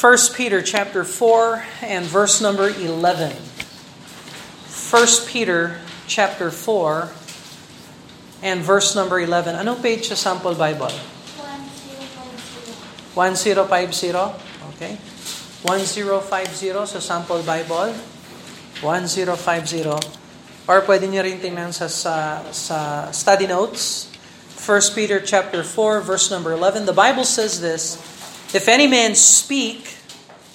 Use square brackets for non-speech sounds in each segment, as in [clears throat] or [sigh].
1 Peter chapter 4 and verse number 11. 1 Peter chapter 4 and verse number 11. Anong page sa sample Bible? 1050. Okay. 1050 sa sample Bible. 1050. Or pwede nyo rin tingnan sa, sa, sa study notes. 1 Peter chapter 4 verse number 11. The Bible says this, If any man speak,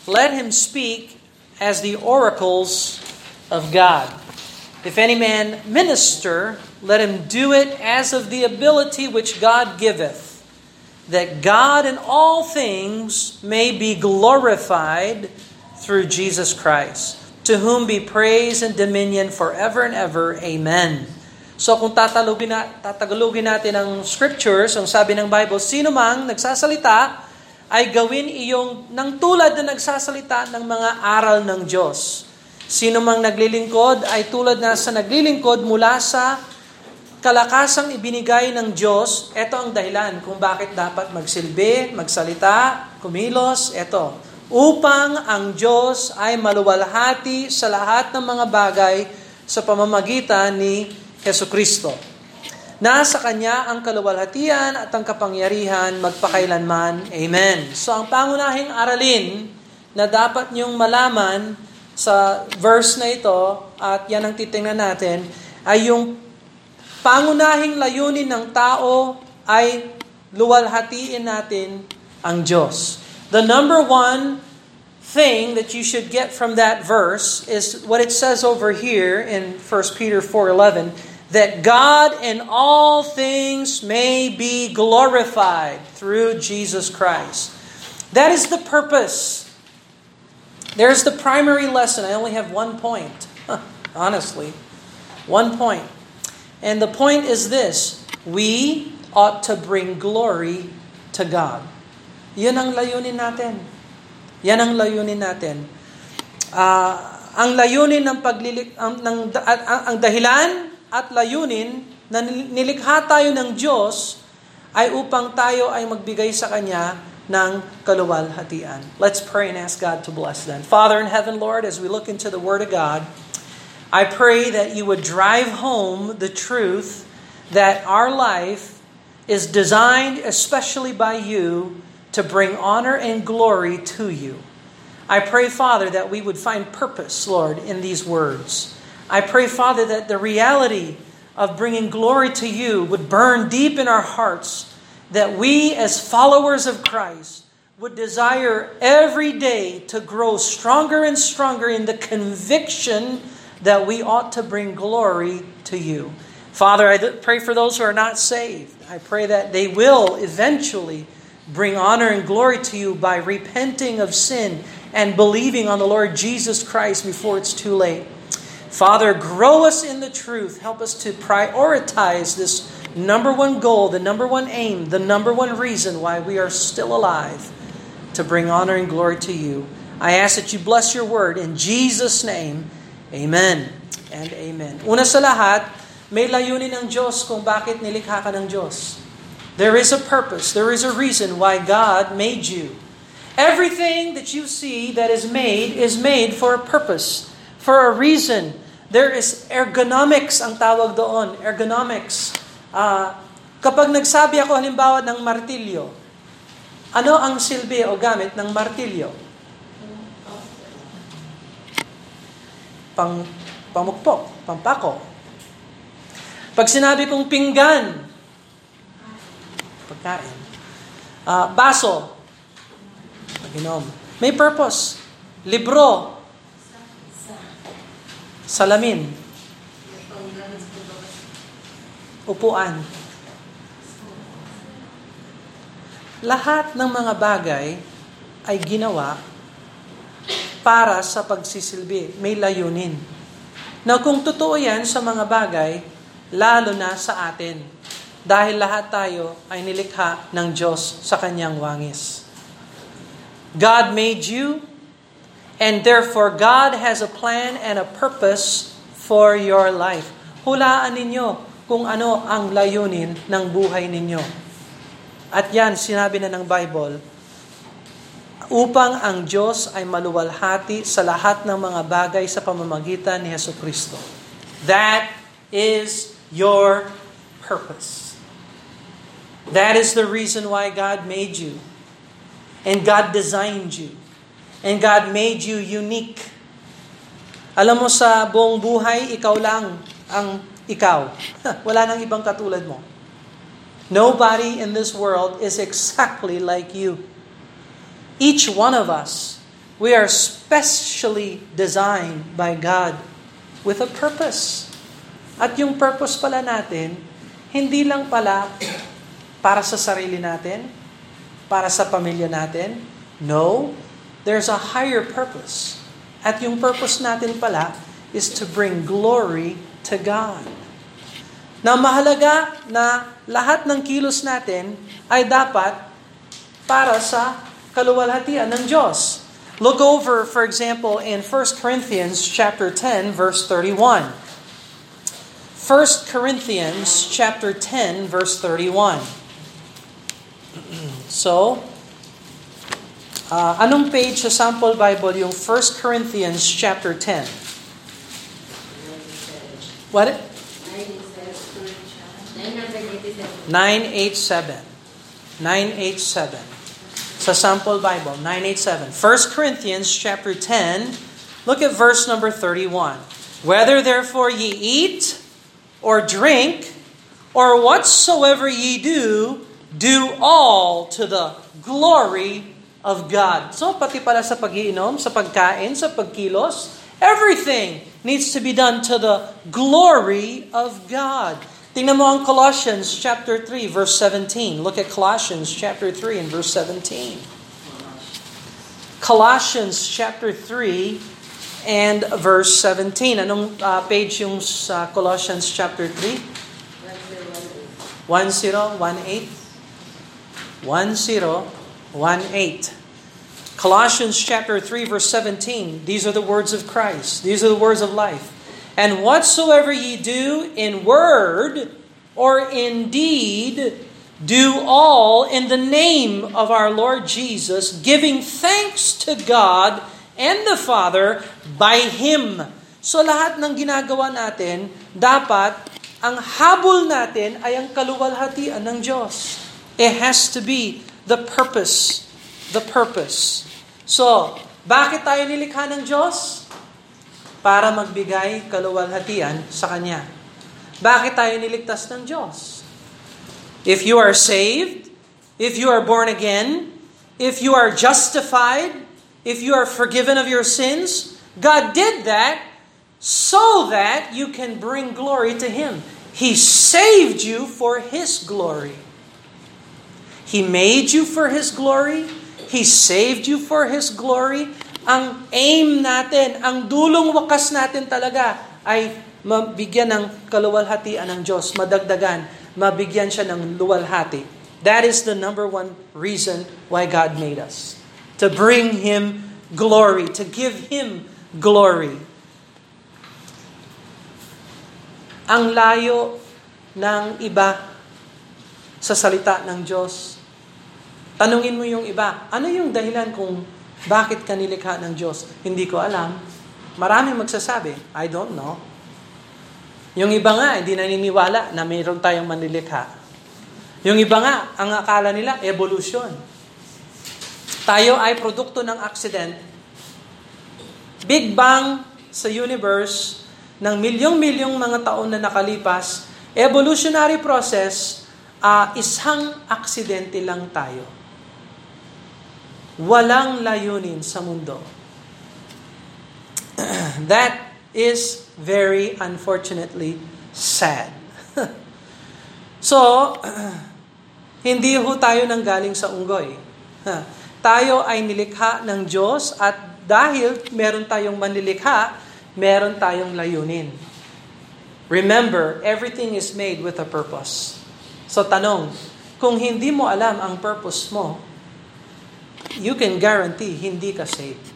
let him speak as the oracles of God. If any man minister, let him do it as of the ability which God giveth, that God in all things may be glorified through Jesus Christ, to whom be praise and dominion forever and ever. Amen. So kung tatalugin, na, tatagalugin natin ang scriptures, ang sabi ng Bible, sino mang nagsasalita, ay gawin iyong nang tulad na nagsasalita ng mga aral ng Diyos. Sino mang naglilingkod ay tulad na sa naglilingkod mula sa kalakasang ibinigay ng Diyos. Ito ang dahilan kung bakit dapat magsilbi, magsalita, kumilos. Ito, upang ang Diyos ay maluwalhati sa lahat ng mga bagay sa pamamagitan ni Heso Kristo. Nasa Kanya ang kaluwalhatian at ang kapangyarihan magpakailanman. Amen. So ang pangunahing aralin na dapat niyong malaman sa verse na ito, at yan ang titingnan natin, ay yung pangunahing layunin ng tao ay luwalhatiin natin ang Diyos. The number one thing that you should get from that verse is what it says over here in 1 Peter 4:11 that God in all things may be glorified through Jesus Christ. That is the purpose. There's the primary lesson. I only have one point, [laughs] honestly. One point. And the point is this we ought to bring glory to God. Yan ang layunin natin. Yan ang layunin natin. Uh, ang layunin ng paglilik ang, ng, ang, ang dahilan at layunin na nilikha tayo ng Diyos ay upang tayo ay magbigay sa Kanya ng kaluwalhatian. Let's pray and ask God to bless them. Father in heaven, Lord, as we look into the Word of God, I pray that you would drive home the truth that our life is designed especially by you to bring honor and glory to you. I pray, Father, that we would find purpose, Lord, in these words. I pray, Father, that the reality of bringing glory to you would burn deep in our hearts, that we, as followers of Christ, would desire every day to grow stronger and stronger in the conviction that we ought to bring glory to you. Father, I pray for those who are not saved. I pray that they will eventually bring honor and glory to you by repenting of sin and believing on the Lord Jesus Christ before it's too late. Father, grow us in the truth. Help us to prioritize this number one goal, the number one aim, the number one reason why we are still alive to bring honor and glory to you. I ask that you bless your word in Jesus' name. Amen and amen. Una sa lahat, may layunin ng Diyos kung bakit nilikha ka ng Diyos. There is a purpose, there is a reason why God made you. Everything that you see that is made is made for a purpose, for a reason. There is ergonomics ang tawag doon, ergonomics. Uh, kapag nagsabi ako halimbawa ng martilyo, ano ang silbi o gamit ng martilyo? Pang pamukpok, pampako. Pag sinabi kong pinggan, pagkain. Uh, baso, pag-inom. May purpose. Libro, salamin, upuan. Lahat ng mga bagay ay ginawa para sa pagsisilbi. May layunin. Na kung totoo yan sa mga bagay, lalo na sa atin. Dahil lahat tayo ay nilikha ng Diyos sa kanyang wangis. God made you, and therefore God has a plan and a purpose for your life. Hulaan ninyo kung ano ang layunin ng buhay ninyo. At yan, sinabi na ng Bible, upang ang Diyos ay maluwalhati sa lahat ng mga bagay sa pamamagitan ni Heso Kristo. That is your purpose. That is the reason why God made you. And God designed you. And God made you unique. Alam mo sa buong buhay, ikaw lang ang ikaw. Wala nang ibang katulad mo. Nobody in this world is exactly like you. Each one of us, we are specially designed by God with a purpose. At yung purpose pala natin, hindi lang pala para sa sarili natin, para sa pamilya natin. No, there's a higher purpose. At yung purpose natin pala is to bring glory to God. Na mahalaga na lahat ng kilos natin ay dapat para sa kaluwalhatian ng Diyos. Look over, for example, in 1 Corinthians chapter 10, verse 31. 1 Corinthians chapter 10, verse 31. [clears throat] So, uh, anong page sa sample Bible yung 1 Corinthians chapter 10? What? 987. 987 sa sample Bible, 987. 1 Corinthians chapter 10, look at verse number 31. Whether therefore ye eat or drink or whatsoever ye do, do all to the glory of God. So pati pala sa pagiinom, sa pagkain, sa pagkilos, everything needs to be done to the glory of God. Tingnan mo ang Colossians chapter 3 verse 17. Look at Colossians chapter 3 and verse 17. Colossians chapter 3 and verse 17. Anong uh, page yung sa Colossians chapter 3? 1018. 1018. Colossians chapter 3 verse 17. These are the words of Christ. These are the words of life. And whatsoever ye do in word or in deed, do all in the name of our Lord Jesus, giving thanks to God and the Father by Him. So lahat ng ginagawa natin, dapat ang habol natin ay ang kaluwalhatian ng Diyos. It has to be the purpose. The purpose. So, bakit tayo nilikha ng Diyos? para magbigay kaluwalhatian sa Kanya. Bakit tayo niligtas ng Diyos? If you are saved, if you are born again, if you are justified, if you are forgiven of your sins, God did that so that you can bring glory to Him. He saved you for His glory. He made you for His glory. He saved you for His glory. Ang aim natin, ang dulong wakas natin talaga ay mabigyan ng kaluwalhatian ng Diyos, madagdagan, mabigyan siya ng luwalhati. That is the number one reason why God made us. To bring Him glory, to give Him glory. Ang layo ng iba sa salita ng Diyos. Tanungin mo yung iba, ano yung dahilan kung bakit ka nilikha ng Diyos? Hindi ko alam. Maraming magsasabi, I don't know. Yung iba nga, hindi naniniwala na mayroon tayong manilikha. Yung iba nga, ang akala nila, evolution. Tayo ay produkto ng accident. Big Bang sa universe ng milyong-milyong mga taon na nakalipas, evolutionary process, uh, isang aksidente lang tayo. Walang layunin sa mundo. [clears throat] That is very unfortunately sad. [laughs] so, [clears throat] hindi ho tayo nang galing sa unggoy. [laughs] tayo ay nilikha ng Diyos at dahil meron tayong manlilikha, meron tayong layunin. Remember, everything is made with a purpose. So tanong, kung hindi mo alam ang purpose mo, you can guarantee hindi ka saved.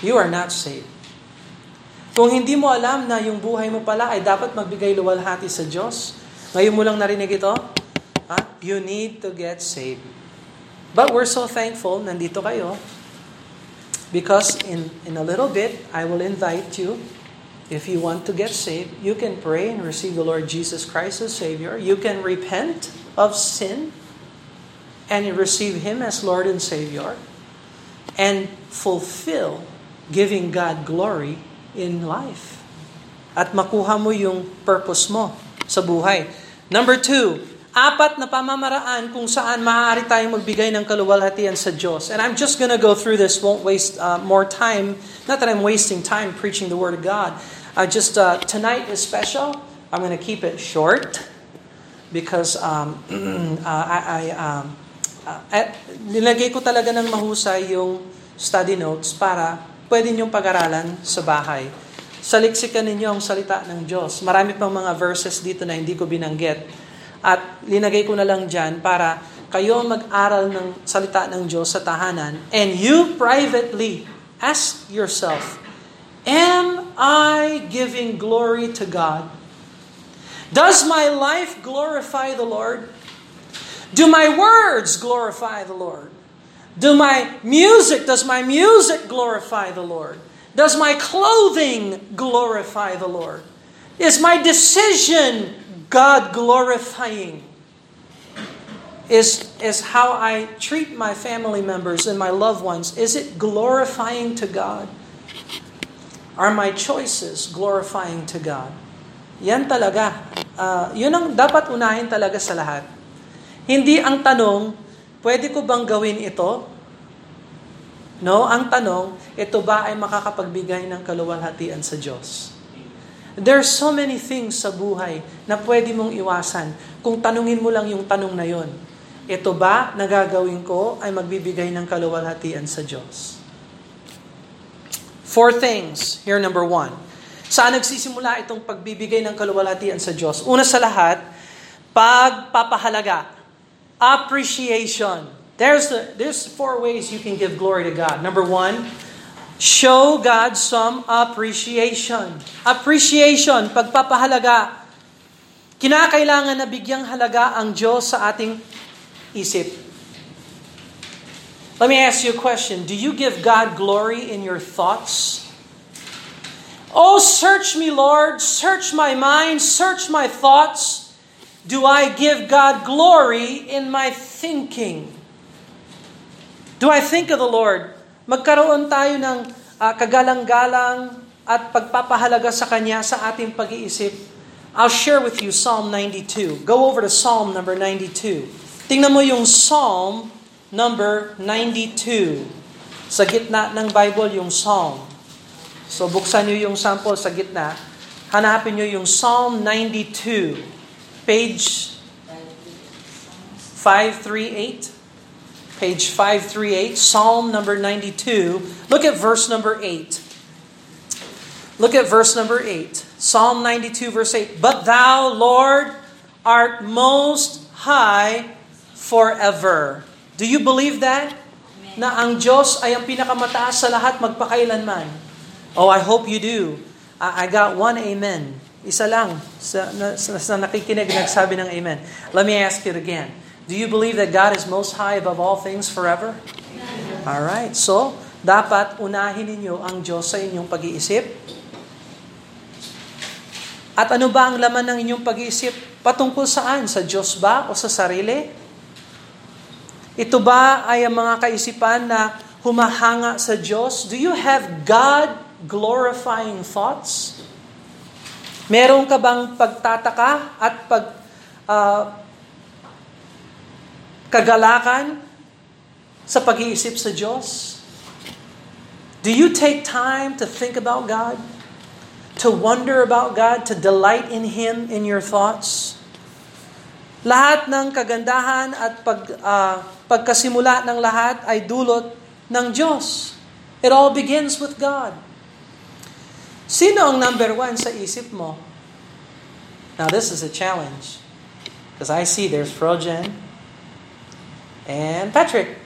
You are not saved. Kung hindi mo alam na yung buhay mo pala ay dapat magbigay luwalhati sa Diyos, ngayon mo lang narinig ito, ha? you need to get saved. But we're so thankful, nandito kayo, because in, in a little bit, I will invite you, if you want to get saved, you can pray and receive the Lord Jesus Christ as Savior. You can repent of sin and receive Him as Lord and Savior and fulfill giving God glory in life. At makuha mo yung purpose mo sa buhay. Number two, apat na pamamaraan kung saan maaari tayong magbigay ng kaluwalhatian sa Diyos. And I'm just gonna go through this, won't waste uh, more time. Not that I'm wasting time preaching the Word of God. Uh, just uh, tonight is special. I'm gonna keep it short because um, [clears throat] uh, I, I um, at, nilagay ko talaga ng mahusay yung study notes para pwede niyong pag-aralan sa bahay. Saliksikan ninyo ang salita ng Diyos. Marami pang mga verses dito na hindi ko binanggit. At linagay ko na lang dyan para kayo mag-aral ng salita ng Diyos sa tahanan and you privately ask yourself, Am I giving glory to God? Does my life glorify the Lord? Do my words glorify the Lord? Do my music, does my music glorify the Lord? Does my clothing glorify the Lord? Is my decision God glorifying? Is, is how I treat my family members and my loved ones, is it glorifying to God? Are my choices glorifying to God? Yan talaga. Uh, yun ang dapat unahin talaga sa lahat. Hindi ang tanong, pwede ko bang gawin ito? No, ang tanong, ito ba ay makakapagbigay ng kaluwalhatian sa Diyos? There are so many things sa buhay na pwede mong iwasan kung tanungin mo lang yung tanong na yon. Ito ba nagagawin ko ay magbibigay ng kaluwalhatian sa Diyos? Four things. Here, number one. Saan nagsisimula itong pagbibigay ng kaluwalhatian sa Diyos? Una sa lahat, pagpapahalaga. Appreciation. There's, the, there's four ways you can give glory to God. Number one, show God some appreciation. Appreciation, pagpapahalaga. Kinakailangan na bigyang halaga ang Diyos sa ating isip. Let me ask you a question. Do you give God glory in your thoughts? Oh, search me, Lord. Search my mind. Search my thoughts. Do I give God glory in my thinking? Do I think of the Lord? Magkaroon tayo ng uh, kagalang-galang at pagpapahalaga sa Kanya sa ating pag-iisip. I'll share with you Psalm 92. Go over to Psalm number 92. Tingnan mo yung Psalm number 92. Sa gitna ng Bible, yung Psalm. So buksan nyo yung sample sa gitna. Hanapin nyo yung Psalm 92. Page 538. Page 538, Psalm number 92. Look at verse number 8. Look at verse number 8. Psalm 92, verse 8. But thou, Lord, art most high forever. Do you believe that? Na ang Diyos ay ang pinakamataas sa lahat magpakailanman. Oh, I hope you do. I, I got one amen. Isa lang sa, sa, sa nakikinig nagsabi ng amen. Let me ask it again. Do you believe that God is most high above all things forever? All right. So, dapat unahin ninyo ang Diyos sa inyong pag-iisip. At ano ba ang laman ng inyong pag-iisip? Patungkol saan? Sa Diyos ba o sa sarili? Ito ba ay ang mga kaisipan na humahanga sa Diyos? Do you have God-glorifying thoughts? Meron ka bang pagtataka at pag uh, kagalakan sa pag-iisip sa Diyos? Do you take time to think about God? To wonder about God? To delight in Him in your thoughts? Lahat ng kagandahan at pag, uh, pagkasimula ng lahat ay dulot ng Diyos. It all begins with God. Sino ang number one sa isip mo? Now this is a challenge. Because I see there's Frojen and Patrick.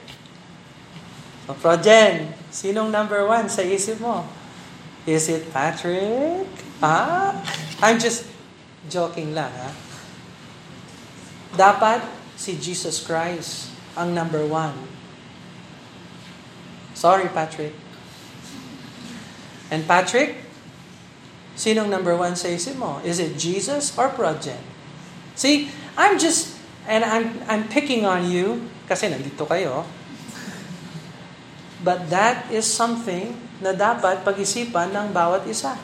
So Frojen, sinong number one sa isip mo? Is it Patrick? Ah? I'm just joking lang, ha? Dapat si Jesus Christ ang number one. Sorry, Patrick. And Patrick, sinong number one sa isip mo? Is it Jesus or project? See, I'm just, and I'm, I'm picking on you kasi nandito kayo. But that is something na dapat pag-isipan ng bawat isa.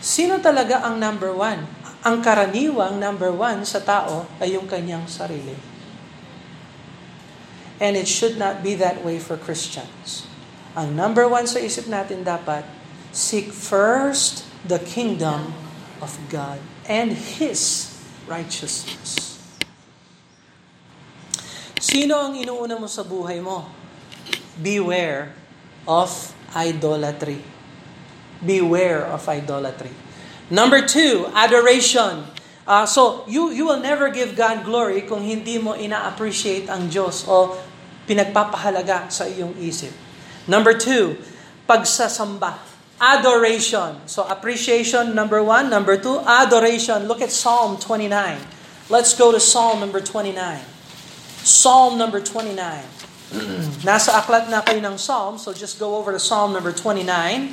Sino talaga ang number one? Ang karaniwang number one sa tao ay yung kanyang sarili. And it should not be that way for Christians. Ang number one sa isip natin dapat, seek first the kingdom of God and His righteousness. Sino ang inuuna mo sa buhay mo? Beware of idolatry. Beware of idolatry. Number two, adoration. Uh, so, you, you will never give God glory kung hindi mo ina-appreciate ang Diyos o pinagpapahalaga sa iyong isip. Number two, pagsasamba. Adoration. So, appreciation, number one. Number two, adoration. Look at Psalm 29. Let's go to Psalm number 29. Psalm number 29. [clears throat] Nasa aklat na kayo ng Psalm, so just go over to Psalm number 29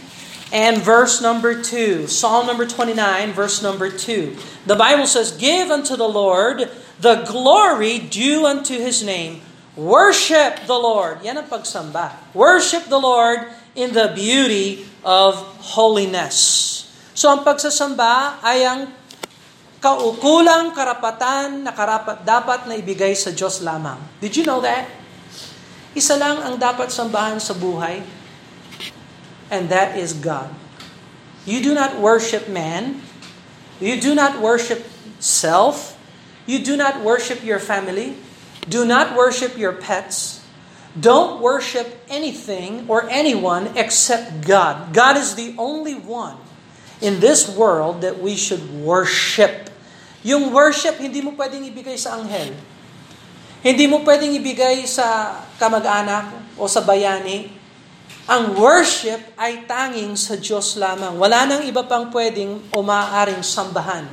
and verse number 2. Psalm number 29, verse number 2. The Bible says, Give unto the Lord the glory due unto His name. Worship the Lord. Yan ang pagsamba. Worship the Lord in the beauty of holiness. So ang pagsasamba ay ang kaukulang karapatan na karapat dapat na ibigay sa Diyos lamang. Did you know that? Isa lang ang dapat sambahan sa buhay, and that is God. You do not worship man, You do not worship self. You do not worship your family. Do not worship your pets. Don't worship anything or anyone except God. God is the only one in this world that we should worship. Yung worship, hindi mo pwedeng ibigay sa anghel. Hindi mo pwedeng ibigay sa kamag-anak o sa bayani. Ang worship ay tanging sa Diyos lamang. Wala nang iba pang pwedeng o maaaring sambahan.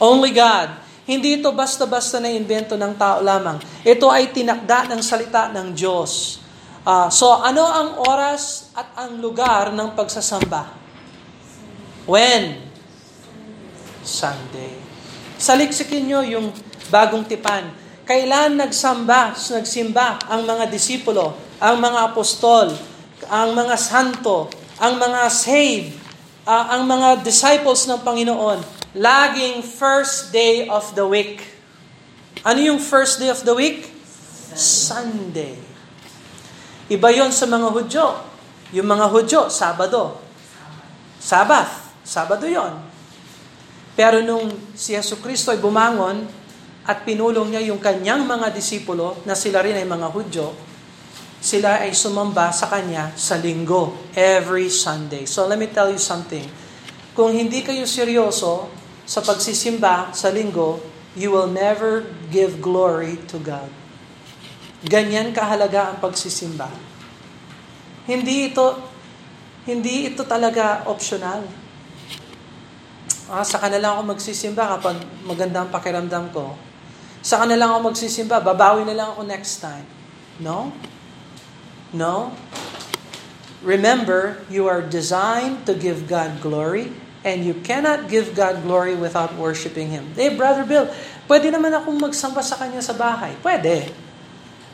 Only God. Hindi ito basta-basta na invento ng tao lamang. Ito ay tinakda ng salita ng Diyos. Uh, so ano ang oras at ang lugar ng pagsasamba? When? Sunday. Saliksikin nyo yung bagong tipan. Kailan nagsamba, nagsimba ang mga disipulo, ang mga apostol, ang mga santo, ang mga saved, uh, ang mga disciples ng Panginoon, laging first day of the week. Ano yung first day of the week? Sunday. Iba yon sa mga Hudyo. Yung mga Hudyo, Sabado. Sabbath. Sabado yon. Pero nung si Yesu Kristo ay bumangon at pinulong niya yung kanyang mga disipulo na sila rin ay mga Hudyo, sila ay sumamba sa Kanya sa linggo, every Sunday. So let me tell you something. Kung hindi kayo seryoso sa pagsisimba sa linggo, you will never give glory to God. Ganyan kahalaga ang pagsisimba. Hindi ito hindi ito talaga optional. Ah, sa kanila ako magsisimba kapag maganda ang pakiramdam ko. Sa kanila ako magsisimba, babawi na lang ako next time. No? No. Remember, you are designed to give God glory, and you cannot give God glory without worshiping Him. Hey, Brother Bill, pwede naman akong magsamba sa Kanya sa bahay. Pwede.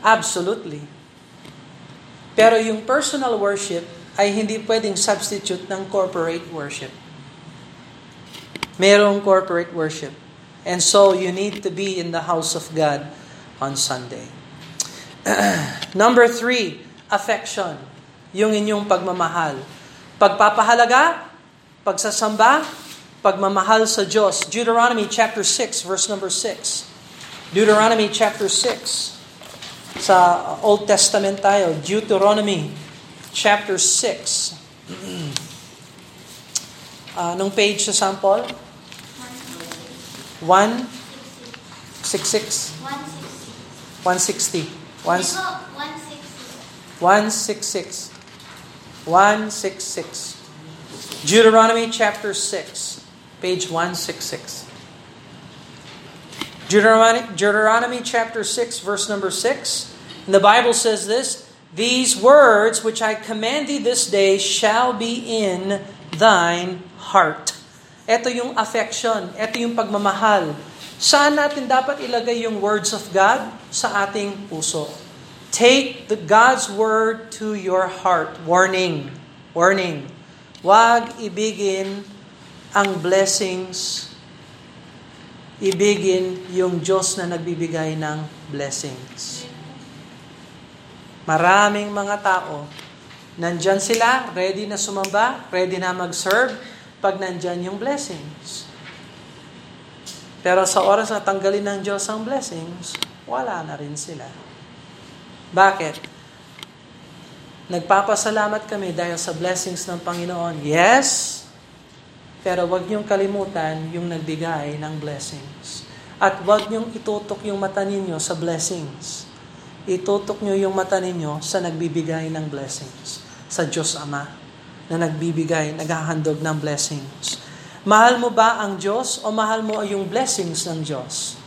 Absolutely. Pero yung personal worship ay hindi pwedeng substitute ng corporate worship. Merong corporate worship. And so you need to be in the house of God on Sunday. [clears throat] Number three, affection, yung inyong pagmamahal. Pagpapahalaga, pagsasamba, pagmamahal sa Diyos. Deuteronomy chapter 6, verse number 6. Deuteronomy chapter 6. Sa Old Testament tayo, Deuteronomy chapter 6. Uh, nung page sa sample? 166. 160. 160. 166. 166. Deuteronomy chapter 6, page 166. Deuteronomy, Deuteronomy chapter 6, verse number 6. And the Bible says this These words which I command thee this day shall be in thine heart. Ito yung affection, ito yung pagmamahal. Saan natin dapat ilagay yung words of God? Sa ating puso. Take the God's word to your heart. Warning. Warning. Huwag ibigin ang blessings. Ibigin yung Diyos na nagbibigay ng blessings. Maraming mga tao, nandyan sila, ready na sumamba, ready na mag-serve, pag nandyan yung blessings. Pero sa oras na tanggalin ng Diyos ang blessings, wala na rin sila. Bakit? Nagpapasalamat kami dahil sa blessings ng Panginoon. Yes, pero wag niyong kalimutan yung nagbigay ng blessings. At wag niyong itutok yung mata ninyo sa blessings itutok nyo yung mata ninyo sa nagbibigay ng blessings. Sa Diyos Ama na nagbibigay, naghahandog ng blessings. Mahal mo ba ang Diyos o mahal mo yung blessings ng Diyos?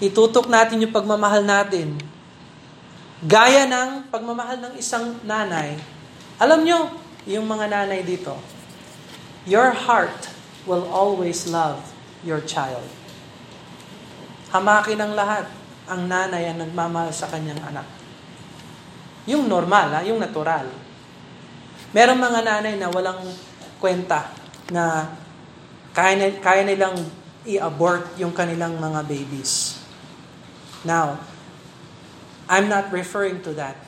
Itutok natin yung pagmamahal natin. Gaya ng pagmamahal ng isang nanay. Alam nyo, yung mga nanay dito, your heart will always love your child. Hamakin ang lahat ang nanay ang nagmamahal sa kanyang anak. Yung normal, ha? yung natural. Merong mga nanay na walang kwenta na kaya, na, kaya nilang i-abort yung kanilang mga babies. Now, I'm not referring to that.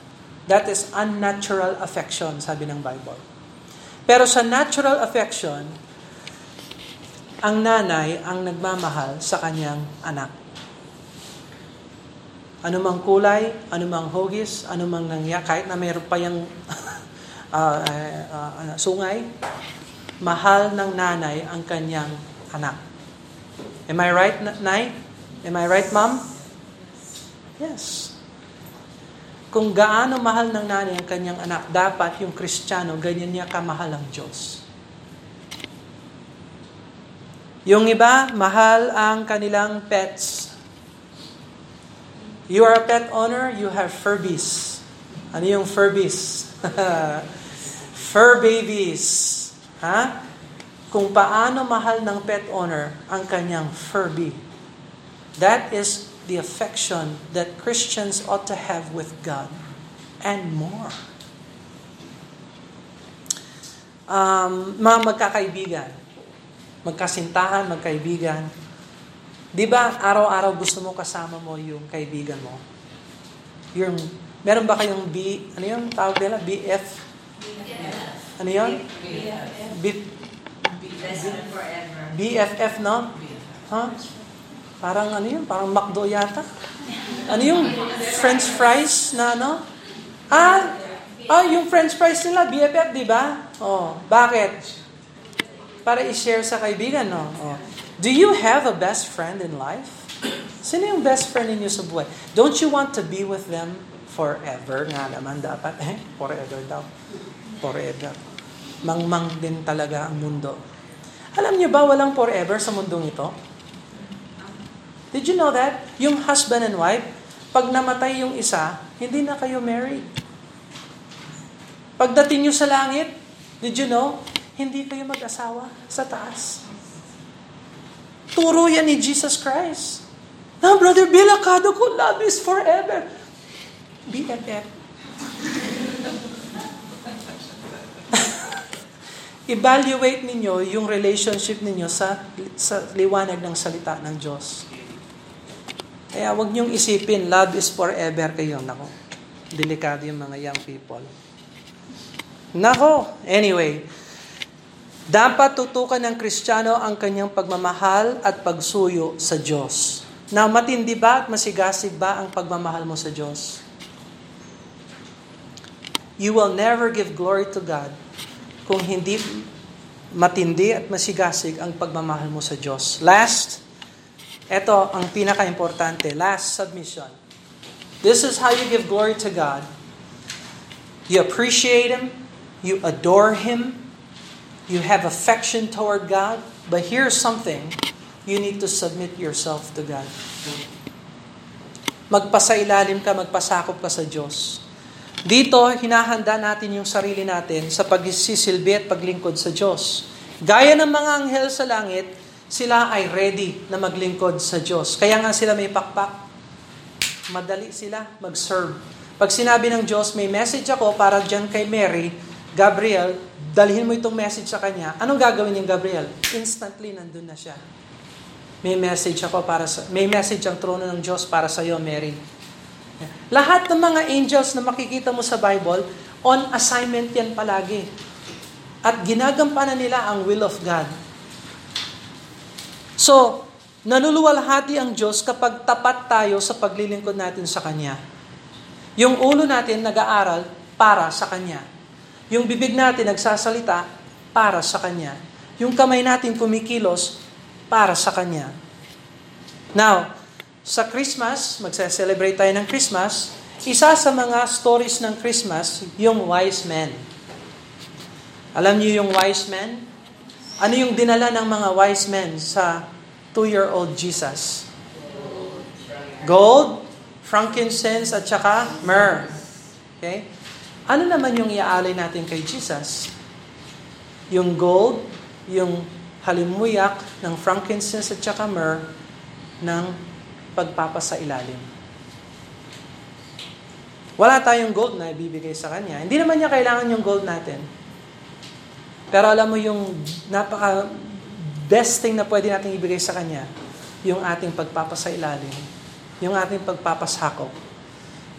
That is unnatural affection, sabi ng Bible. Pero sa natural affection, ang nanay ang nagmamahal sa kanyang anak. Anumang kulay, anumang hugis, anumang nangya, kahit na mayroon pa yung uh, uh, uh, sungay, mahal ng nanay ang kanyang anak. Am I right, Nay? Am I right, Mom? Yes. Kung gaano mahal ng nanay ang kanyang anak, dapat yung Kristiyano, ganyan niya kamahal ang Diyos. Yung iba, mahal ang kanilang pets. You are a pet owner, you have Furbies. Ano yung Furbies? [laughs] Fur babies. Ha? Kung paano mahal ng pet owner ang kanyang Furby. That is the affection that Christians ought to have with God and more. Um, mga magkakaibigan, magkasintahan, magkaibigan, Di ba, araw-araw gusto mo kasama mo yung kaibigan mo? Yung, meron ba kayong B, ano yung tawag nila? BF? BFF. Ano yun? BFF. B, BFF, no? Ha? Huh? Parang ano yun? Parang McDo yata? Ano yung french fries na ano? Ah, ah yung french fries nila, BFF, di ba? Oh, bakit? Para i-share sa kaibigan, no? Oh. Do you have a best friend in life? Sino yung best friend ninyo sa buhay? Don't you want to be with them forever? Nga naman dapat. Eh, forever daw. Forever. Mangmang din talaga ang mundo. Alam niyo ba walang forever sa mundong ito? Did you know that? Yung husband and wife, pag namatay yung isa, hindi na kayo married. Pagdating nyo sa langit, did you know? Hindi kayo mag-asawa sa taas. Turo yan ni Jesus Christ. Na, Brother Bill, akado ko love is forever. BFF. [laughs] Evaluate ninyo yung relationship ninyo sa, sa liwanag ng salita ng Diyos. Kaya wag niyong isipin, love is forever kayo. Nako, delikado yung mga young people. Nako, anyway, dapat tutukan ng Kristiyano ang kanyang pagmamahal at pagsuyo sa Diyos. Na matindi ba at masigasig ba ang pagmamahal mo sa Diyos? You will never give glory to God kung hindi matindi at masigasig ang pagmamahal mo sa Diyos. Last, ito ang pinaka-importante. Last submission. This is how you give glory to God. You appreciate Him. You adore Him. You have affection toward God, but here's something. You need to submit yourself to God. Magpasailalim ka, magpasakop ka sa Diyos. Dito, hinahanda natin yung sarili natin sa pagsisilbi at paglingkod sa Diyos. Gaya ng mga anghel sa langit, sila ay ready na maglingkod sa Diyos. Kaya nga sila may pakpak. Madali sila mag-serve. Pag sinabi ng Diyos, may message ako para dyan kay Mary, Gabriel, dalhin mo itong message sa kanya. Anong gagawin ni Gabriel? Instantly, nandun na siya. May message ako para sa, may message ang trono ng Diyos para sa iyo, Mary. Lahat ng mga angels na makikita mo sa Bible, on assignment yan palagi. At ginagampanan nila ang will of God. So, nanuluwalhati ang Diyos kapag tapat tayo sa paglilingkod natin sa Kanya. Yung ulo natin nag-aaral para sa Kanya. Yung bibig natin nagsasalita para sa Kanya. Yung kamay natin kumikilos para sa Kanya. Now, sa Christmas, magsa-celebrate tayo ng Christmas, isa sa mga stories ng Christmas, yung wise men. Alam niyo yung wise men? Ano yung dinala ng mga wise men sa two-year-old Jesus? Gold, frankincense, at saka myrrh. Okay? Ano naman yung iaalay natin kay Jesus? Yung gold, yung halimuyak ng frankincense at saka myrrh ng pagpapasa ilalim. Wala tayong gold na ibibigay sa Kanya. Hindi naman niya kailangan yung gold natin. Pero alam mo yung napaka best thing na pwede natin ibigay sa Kanya, yung ating pagpapasa ilalim, yung ating pagpapasakop.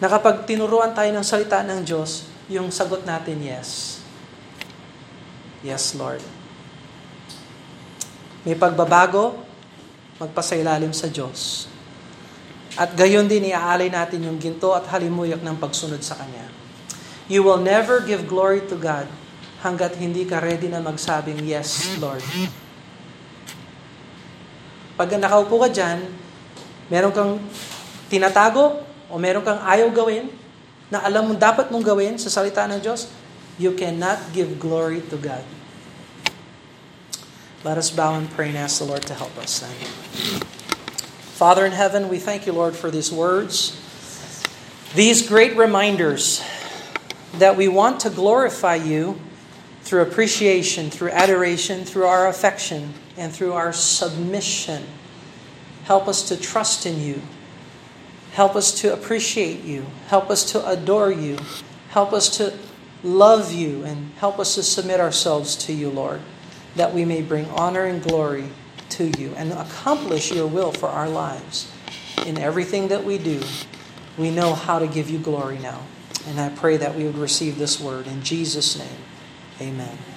Na kapag tinuruan tayo ng salita ng Diyos, yung sagot natin, yes. Yes, Lord. May pagbabago, magpasailalim sa Diyos. At gayon din iaalay natin yung ginto at halimuyak ng pagsunod sa Kanya. You will never give glory to God hanggat hindi ka ready na magsabing, Yes, Lord. Pag nakaupo ka dyan, meron kang tinatago o meron kang ayaw gawin na alam mo dapat mong gawin sa salita ng Diyos, you cannot give glory to God. Let us bow and pray and ask the Lord to help us then. Father in heaven, we thank you, Lord, for these words, these great reminders that we want to glorify you through appreciation, through adoration, through our affection, and through our submission. Help us to trust in you. Help us to appreciate you. Help us to adore you. Help us to love you and help us to submit ourselves to you, Lord, that we may bring honor and glory to you and accomplish your will for our lives. In everything that we do, we know how to give you glory now. And I pray that we would receive this word in Jesus' name. Amen.